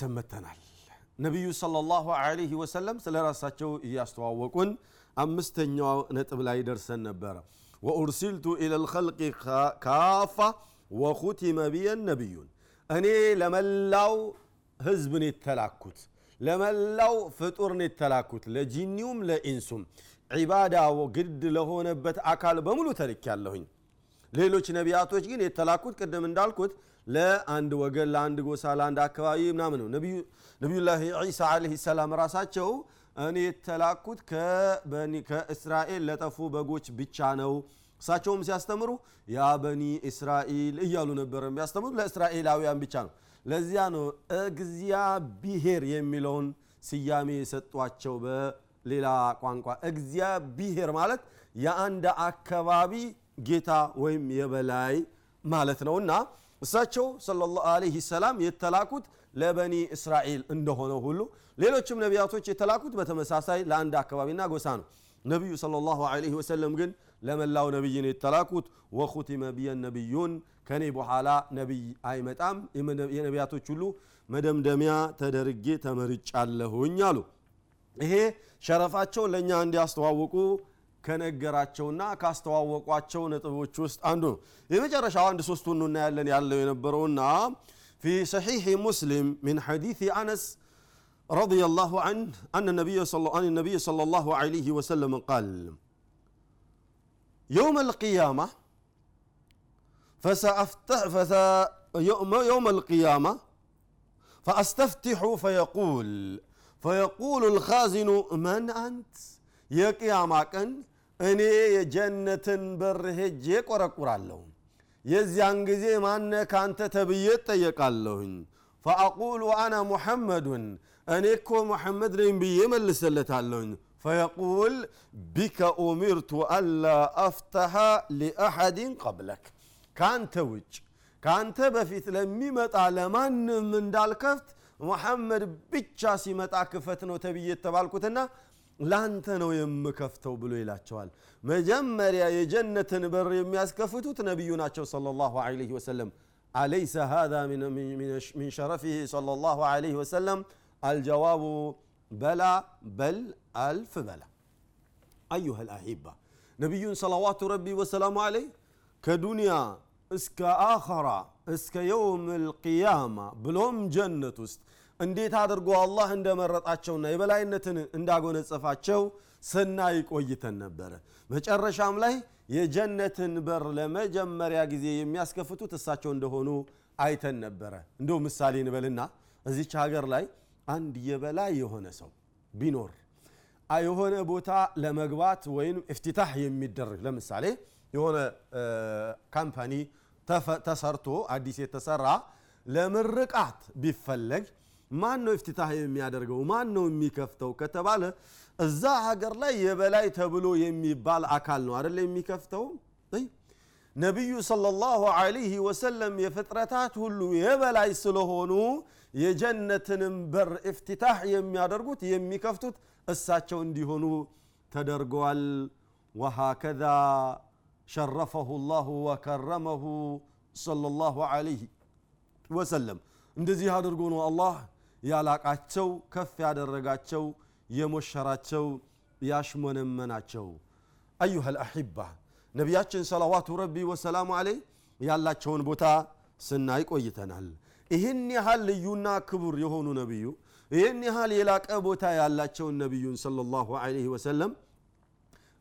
ተመልሰን መተናል ነቢዩ ሰለላሁ ዐለይሂ ወሰለም ስለ ራሳቸው እያስተዋወቁን አምስተኛው ነጥብ ላይ ደርሰን ነበረ። ወኡርሲልቱ ኢላ ልኸልቅ ካፋ ወኹቲመ ቢየን ነቢዩን። እኔ ለመላው ህዝብን የተላኩት ለመላው ፍጡርን የተላኩት ለጂኒውም ለኢንሱም። ዒባዳ ግድ ለሆነበት አካል በሙሉ ተልክ ያለሁኝ ሌሎች ነቢያቶች ግን የተላኩት ቅድም እንዳልኩት ለአንድ ወገን ለአንድ ጎሳ ለአንድ አካባቢ ምናምን ነው። ነቢዩላህ ዒሳ ዓለይሂ ሰላም ራሳቸው እኔ የተላኩት ከእስራኤል ለጠፉ በጎች ብቻ ነው። እሳቸውም ሲያስተምሩ ያ በኒ እስራኤል እያሉ ነበር የሚያስተምሩ ለእስራኤላውያን ብቻ ነው። ለዚያ ነው እግዚአብሔር የሚለውን ስያሜ የሰጧቸው በሌላ ቋንቋ። እግዚአብሔር ማለት የአንድ አካባቢ ጌታ ወይም የበላይ ማለት ነውና እሳቸው ሰለላሁ ዐለይሂ ሰላም የተላኩት ለበኒ እስራኤል እንደሆነ ሁሉ ሌሎችም ነቢያቶች የተላኩት በተመሳሳይ ለአንድ አካባቢና ጎሳ ነው። ነቢዩ ሰለላሁ ዐለይሂ ወሰለም ግን ለመላው ነቢይ ነው የተላኩት። ወኹቲመ ቢየን ነቢዩን ከኔ በኋላ ነቢይ አይመጣም የነቢያቶች ሁሉ መደምደሚያ ተደርጌ ተመርጫለሁኝ አሉ። ይሄ ሸረፋቸው ለእኛ እንዲያስተዋውቁ ከነገራቸውና ካስተዋወቋቸው ነጥቦች ውስጥ አንዱ ነው የመጨረሻው አንድ ሶስቱን እናያለን ያለው የነበረውና في صحيح مسلم من حديث أنس رضي الله عنه أن النبي صلى, أن النبي صلى الله عليه وسلم قال يوم القيامة فسأفتح فس يوم, يوم القيامة فأستفتح فيقول فيقول الخازن من أنت የቅያማ ቀን እኔ የጀነትን በር ሄጄ ቆረቁራለሁ የዚያን ጊዜ ማነ ካንተ ተብዬ ጠየቃለሁኝ ፈአቁሉ አና ሙሐመዱን እኔ እኮ ሙሐመድ ነኝ ብዬ መልሰለታለሁኝ ፈየቁል ቢከ ኡሚርቱ አላ አፍተሐ ሊአሐድን ቀብለክ። ከአንተ ውጭ ከአንተ በፊት ለሚመጣ ለማንም እንዳልከፍት ሙሐመድ ብቻ ሲመጣ ክፈት ነው ተብዬ የተባልኩትና ላንተ ነው የምከፍተው ብሎ ይላቸዋል መጀመሪያ የጀነትን በር የሚያስከፍቱት ነቢዩ ናቸው صلى الله عليه وسلم أليس هذا من, من شرفه صلى الله عليه وسلم الجواب بلى بل ألف بلى أيها الأحبة نبي صلوات ربي وسلامه عليه كدنيا እስከ አኸራ እስከ የውም ልቅያማ ብሎም ጀነት ውስጥ እንዴት አድርጎ አላህ እንደመረጣቸውና የበላይነትን እንዳጎነጸፋቸው ስናይ ቆይተን ነበረ። መጨረሻም ላይ የጀነትን በር ለመጀመሪያ ጊዜ የሚያስከፍቱት እሳቸው እንደሆኑ አይተን ነበረ። እንደው ምሳሌ እንበልና እዚች ሀገር ላይ አንድ የበላይ የሆነ ሰው ቢኖር የሆነ ቦታ ለመግባት ወይም እፍትታህ የሚደረግ ለምሳሌ የሆነ ካምፓኒ ተሰርቶ አዲስ የተሰራ ለምርቃት ቢፈለግ ማን ነው እፍትታህ የሚያደርገው? ማን ነው የሚከፍተው? ከተባለ እዛ ሀገር ላይ የበላይ ተብሎ የሚባል አካል ነው አደለ የሚከፍተው? ነቢዩ ሰለላሁ ዐለይሂ ወሰለም የፍጥረታት ሁሉ የበላይ ስለሆኑ የጀነትንም በር እፍትታህ የሚያደርጉት የሚከፍቱት እሳቸው እንዲሆኑ ተደርገዋል። ወሃከዛ ሸረፈሁ ላሁ ወከረመሁ ሰለላሁ ዐለይሂ ወሰለም። እንደዚህ አድርጎ ነው አላህ ያላቃቸው ከፍ ያደረጋቸው የሞሸራቸው ያሽሞነመናቸው። አዩሃ ልአሕባ ነቢያችን ሰለዋቱ ረቢ ወሰላሙ አለይ ያላቸውን ቦታ ስናይ ቆይተናል። ይህን ያህል ልዩና ክቡር የሆኑ ነቢዩ ይህን ያህል የላቀ ቦታ ያላቸውን ነቢዩን ሰለላሁ ዐለይሂ ወሰለም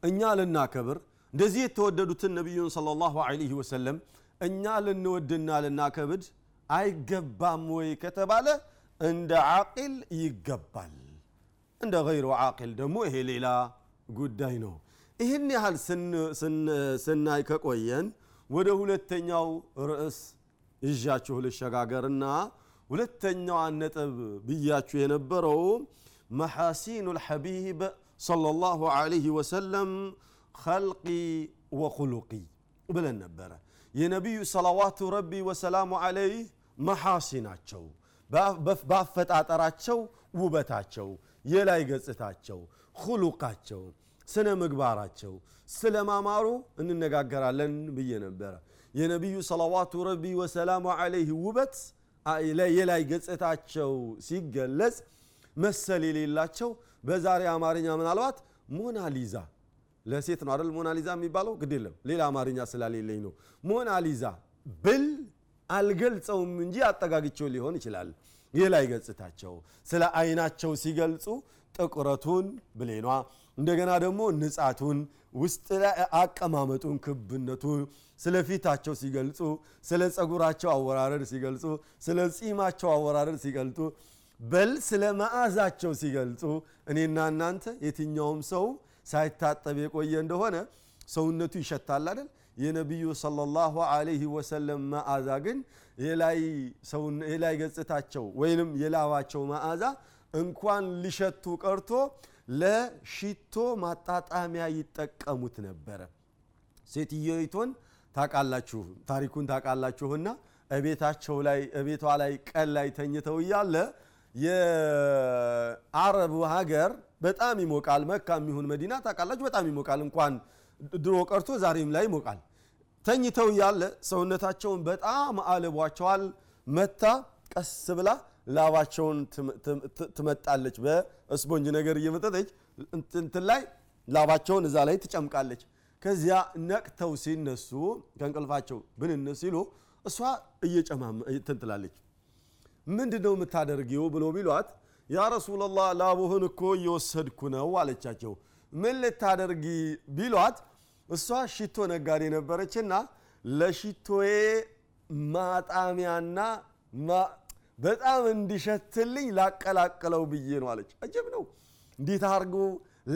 እኛ ልናከብር እንደዚህ የተወደዱትን ነቢዩን ሰለላሁ ዐለይሂ ወሰለም እኛ ልንወድና ልናከብድ አይገባም ወይ ከተባለ እንደ ዓቂል ይገባል። እንደ ገይሩ ዓቂል ደግሞ ይሄ ሌላ ጉዳይ ነው። ይህን ያህል ስናይ ከቆየን ወደ ሁለተኛው ርዕስ ይዣችሁ ልሸጋገርና ሁለተኛዋን ነጥብ ብያችሁ የነበረው መሐሲኑ ልሐቢብ ሰለላሁ ዐለይሂ ወሰለም ኸልቂ ወኹሉቂ ብለን ነበረ። የነቢዩ ሰለዋቱ ረቢ ወሰላሙ ዐለይህ መሐሲናቸው ባፈጣጠራቸው ውበታቸው የላይ ገጽታቸው ሁሉቃቸው ስነ ምግባራቸው ስለ ማማሩ እንነጋገራለን ብዬ ነበረ። የነቢዩ ሰለዋቱ ረቢ ወሰላሙ ዐለይህ ውበት የላይ ገጽታቸው ሲገለጽ መሰል የሌላቸው በዛሬ አማርኛ ምናልባት ሞናሊዛ ለሴት ነው አይደል ሞናሊዛ የሚባለው? ግድ የለም። ሌላ አማርኛ ስላሌለኝ ነው። ሞናሊዛ ብል አልገልጸውም እንጂ አጠጋግቸው ሊሆን ይችላል። የላይ ገጽታቸው ስለ አይናቸው ሲገልጹ ጥቁረቱን ብሌኗ እንደገና ደግሞ ንጻቱን ውስጥ ላይ አቀማመጡን ክብነቱን ስለ ፊታቸው ሲገልጹ ስለ ጸጉራቸው አወራረድ ሲገልጹ ስለ ጺማቸው አወራረድ ሲገልጡ በል ስለ መዓዛቸው ሲገልጹ እኔና እናንተ የትኛውም ሰው ሳይታጠብ የቆየ እንደሆነ ሰውነቱ ይሸታል አይደል የነቢዩ ሰለላሁ ዐለይሂ ወሰለም መዓዛ ግን የላይ ገጽታቸው ወይንም የላባቸው መዓዛ እንኳን ሊሸቱ ቀርቶ ለሽቶ ማጣጣሚያ ይጠቀሙት ነበረ። ሴትዮይቱን ታቃላችሁ ታሪኩን ታቃላችሁና እቤታቸው ላይ እቤቷ ላይ ቀን ላይ ተኝተው እያለ የአረብ ሀገር በጣም ይሞቃል። መካ የሚሆን መዲና ታቃላችሁ በጣም ይሞቃል። እንኳን ድሮ ቀርቶ ዛሬም ላይ ይሞቃል ተኝተው እያለ ሰውነታቸውን በጣም አልቧቸዋል። መታ ቀስ ብላ ላባቸውን ትመጣለች። በስፖንጅ ነገር እየመጠጠች እንትን ላይ ላባቸውን እዛ ላይ ትጨምቃለች። ከዚያ ነቅተው ሲነሱ ከእንቅልፋቸው ብንነስ ሲሉ እሷ እየጨማም ትንትላለች ምንድን ነው የምታደርጊው? ብሎ ቢሏት ያ ረሱላላህ ላቡህን እኮ እየወሰድኩ ነው አለቻቸው። ምን ልታደርጊ? ቢሏት እሷ ሽቶ ነጋዴ ነበረችና ለሽቶዬ ማጣሚያና በጣም እንዲሸትልኝ ላቀላቅለው ብዬ ነው አለች። አጀብ ነው። እንዴት አርጎ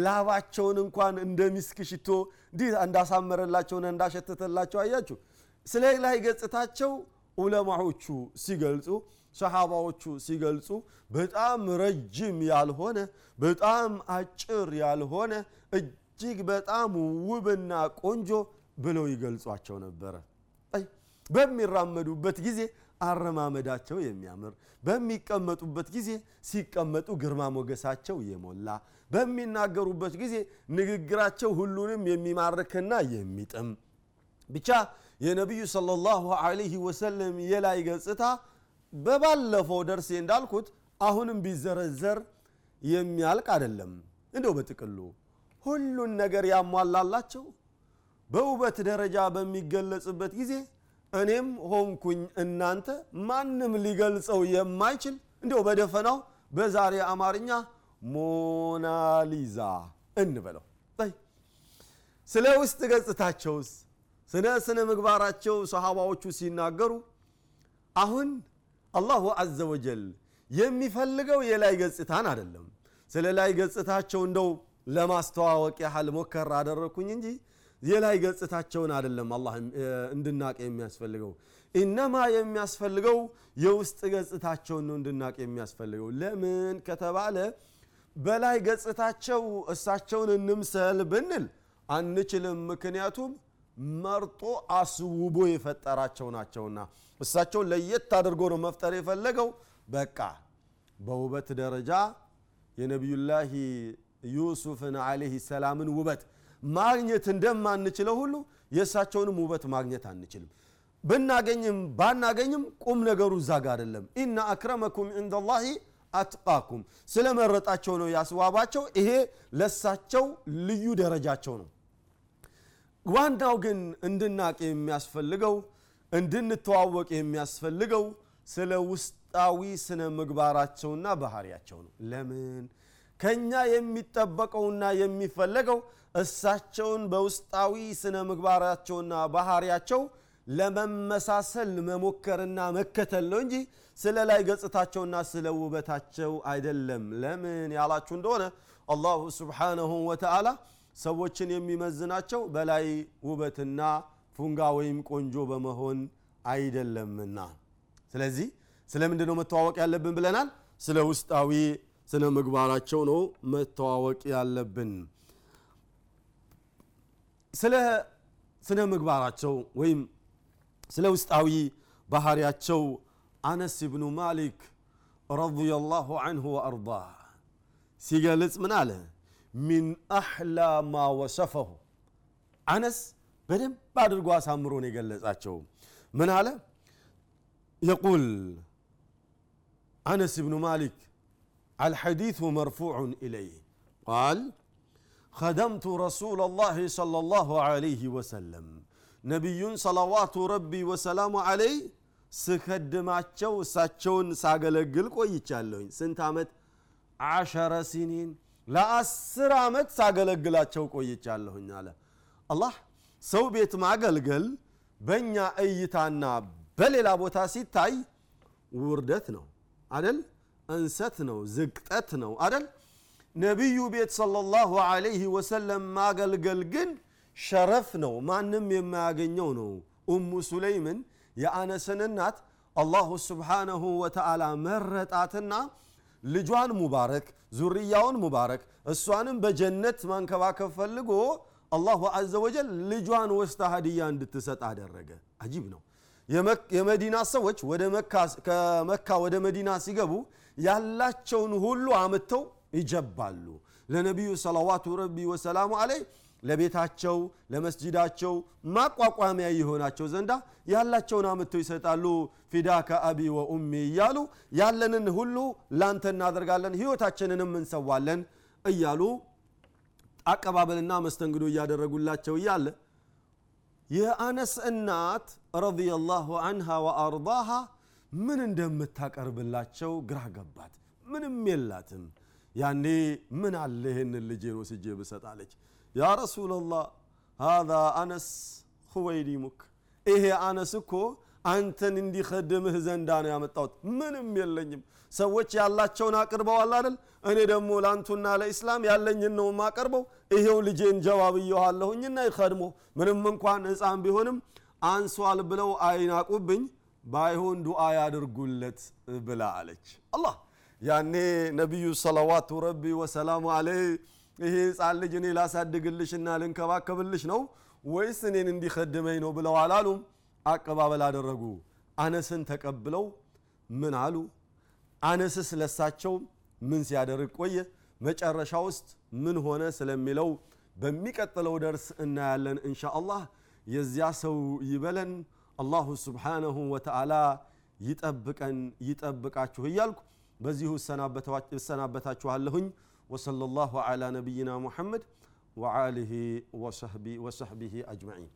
ላባቸውን እንኳን እንደ ሚስክ ሽቶ እንዴት እንዳሳመረላቸውና እንዳሸተተላቸው አያችሁ? ስለ ላይ ገጽታቸው ዑለማዎቹ ሲገልጹ ሰሓባዎቹ ሲገልጹ በጣም ረጅም ያልሆነ በጣም አጭር ያልሆነ እጅግ በጣም ውብና ቆንጆ ብለው ይገልጿቸው ነበረ። በሚራመዱበት ጊዜ አረማመዳቸው የሚያምር በሚቀመጡበት ጊዜ ሲቀመጡ ግርማ ሞገሳቸው የሞላ በሚናገሩበት ጊዜ ንግግራቸው ሁሉንም የሚማርክና የሚጥም። ብቻ የነቢዩ ሰለላሁ ዐለይሂ ወሰለም የላይ ገጽታ በባለፈው ደርሴ እንዳልኩት አሁንም ቢዘረዘር የሚያልቅ አይደለም። እንደው በጥቅሉ ሁሉን ነገር ያሟላላቸው? በውበት ደረጃ በሚገለጽበት ጊዜ እኔም ሆንኩኝ እናንተ ማንም ሊገልጸው የማይችል እንዲው በደፈናው በዛሬ አማርኛ ሞናሊዛ እንበለው። ስለ ውስጥ ገጽታቸውስ? ስነ ስነ ምግባራቸው ሰሃባዎቹ ሲናገሩ አሁን አላሁ አዘ ወጀል የሚፈልገው የላይ ገጽታን አይደለም። ስለ ላይ ገጽታቸው እንደው ለማስተዋወቅ ያህል ሞከር አደረግኩኝ እንጂ የላይ ገጽታቸውን አይደለም አላህ እንድናቅ የሚያስፈልገው። ኢነማ የሚያስፈልገው የውስጥ ገጽታቸውን ነው እንድናቅ የሚያስፈልገው። ለምን ከተባለ በላይ ገጽታቸው እሳቸውን እንምሰል ብንል አንችልም። ምክንያቱም መርጦ አስውቦ የፈጠራቸው ናቸውና እሳቸውን ለየት አድርጎ ነው መፍጠር የፈለገው። በቃ በውበት ደረጃ የነቢዩላህ ዩሱፍን አለህ ሰላምን ውበት ማግኘት እንደማንችለው ሁሉ የእሳቸውንም ውበት ማግኘት አንችልም። ብናገኝም ባናገኝም ቁም ነገሩ እዛ ጋ አይደለም። ኢና አክረመኩም ዕንደላሂ አትቃኩም። ስለመረጣቸው ነው ያስዋባቸው። ይሄ ለሳቸው ልዩ ደረጃቸው ነው። ዋናው ግን እንድናቅ የሚያስፈልገው እንድንተዋወቅ የሚያስፈልገው ስለ ውስጣዊ ስነ ምግባራቸውና ባህሪያቸው ነው። ለምን ከኛ የሚጠበቀውና የሚፈለገው እሳቸውን በውስጣዊ ስነ ምግባራቸውና ባህሪያቸው ለመመሳሰል መሞከርና መከተል ነው እንጂ ስለ ላይ ገጽታቸውና ስለ ውበታቸው አይደለም። ለምን ያላችሁ እንደሆነ አላሁ ስብሓነሁ ወተዓላ ሰዎችን የሚመዝናቸው በላይ ውበትና ፉንጋ ወይም ቆንጆ በመሆን አይደለምና። ስለዚህ ስለምንድ ነው መተዋወቅ ያለብን ብለናል? ስለ ውስጣዊ ስነ ምግባራቸው ነው መተዋወቅ ያለብን። ስለ ስነ ምግባራቸው ወይም ስለ ውስጣዊ ባህሪያቸው አነስ ብኑ ማሊክ ረዲየላሁ አንሁ ወአርዳህ ሲገልጽ ምን አለ? ሚን አሕላ ማ ወሰፈሁ አነስ በደንብ አድርጎ አሳምሮ ነው የገለጻቸው። ምን አለ? የቁል አነስ ብኑ ማሊክ الحديث مرفوع إليه قال خدمت رسول الله صلى الله عليه وسلم نبي صلوات ربي وسلام عليه ስከድማቸው እሳቸውን ሳገለግል ቆይቻለሁኝ ስንት ዓመት አሸረ ሲኒን ለአስር ዓመት ሳገለግላቸው ቆይቻለሁኝ አለ አላህ ሰው ቤት ማገልገል በእኛ እይታና በሌላ ቦታ ሲታይ ውርደት ነው አደል እንሰት ነው ዝቅጠት ነው አደል ነቢዩ ቤት ሰለላሁ ዐለይሂ ወሰለም ማገልገል ግን ሸረፍ ነው ማንም የማያገኘው ነው። ኡሙ ሱለይምን የአነስን እናት አላሁ ስብሓነሁ ወተዓላ መረጣትና ልጇን ሙባረክ ዙርያውን ሙባረክ እሷንም በጀነት ማንከባከብ ፈልጎ አላሁ አዘ ወጀል ልጇን ወስታ ሀዲያ እንድትሰጥ አደረገ። አጂብ ነው የመዲና ሰዎች ከመካ ወደ መዲና ሲገቡ ያላቸውን ሁሉ አምተው ይጀባሉ። ለነቢዩ ሰለዋቱ ረቢ ወሰላሙ አለይ ለቤታቸው ለመስጅዳቸው ማቋቋሚያ የሆናቸው ዘንዳ ያላቸውን አምተው ይሰጣሉ። ፊዳከ አቢ ወኡሚ እያሉ ያለንን ሁሉ ላንተ እናደርጋለን ህይወታችንንም እንሰዋለን እያሉ አቀባበልና መስተንግዶ እያደረጉላቸው እያለ የአነስ እናት ረዲየላሁ አንሃ ወአርዳሃ ምን እንደምታቀርብላቸው ግራ ገባት። ምንም የላትም። ያኔ ምን አለ ይህንን ልጄን ወስጄ ብሰጣለች ያ ረሱላላህ ሃذا አነስ ሁወይዲሙክ። ይሄ አነስ እኮ አንተን እንዲኸድምህ ዘንዳ ነው ያመጣሁት። ምንም የለኝም። ሰዎች ያላቸውን አቅርበዋል አይደል? እኔ ደግሞ ለአንቱና ለኢስላም ያለኝን ነው ማቀርበው ይሄው ልጄን ጀዋብየዋለሁኝና ይኸድሞ ምንም እንኳን ህፃን ቢሆንም አንሷል ብለው አይናቁብኝ። ባይሆን ዱዓ ያድርጉለት ብላ አለች። አላህ ያኔ ነቢዩ ሰለዋቱ ረቢ ወሰላሙ አለይ ይሄ ህፃን ልጅ እኔ ላሳድግልሽና ልንከባከብልሽ ነው ወይስ እኔን እንዲኸድመኝ ነው ብለው አላሉም አቀባበል አደረጉ። አነስን ተቀብለው ምን አሉ? አነስስ ለሳቸው ምን ሲያደርግ ቆየ? መጨረሻ ውስጥ ምን ሆነ ስለሚለው በሚቀጥለው ደርስ እናያለን እንሻ አላህ። የዚያ ሰው ይበለን። አላሁ ስብሓነሁ ወተዓላ ይጠብቀን ይጠብቃችሁ እያልኩ በዚሁ እሰናበታችኋለሁኝ። ወሰለ ላሁ ዓላ ነቢይና ሙሐመድ ወአሊሂ ወሰሕቢሂ አጅማዒን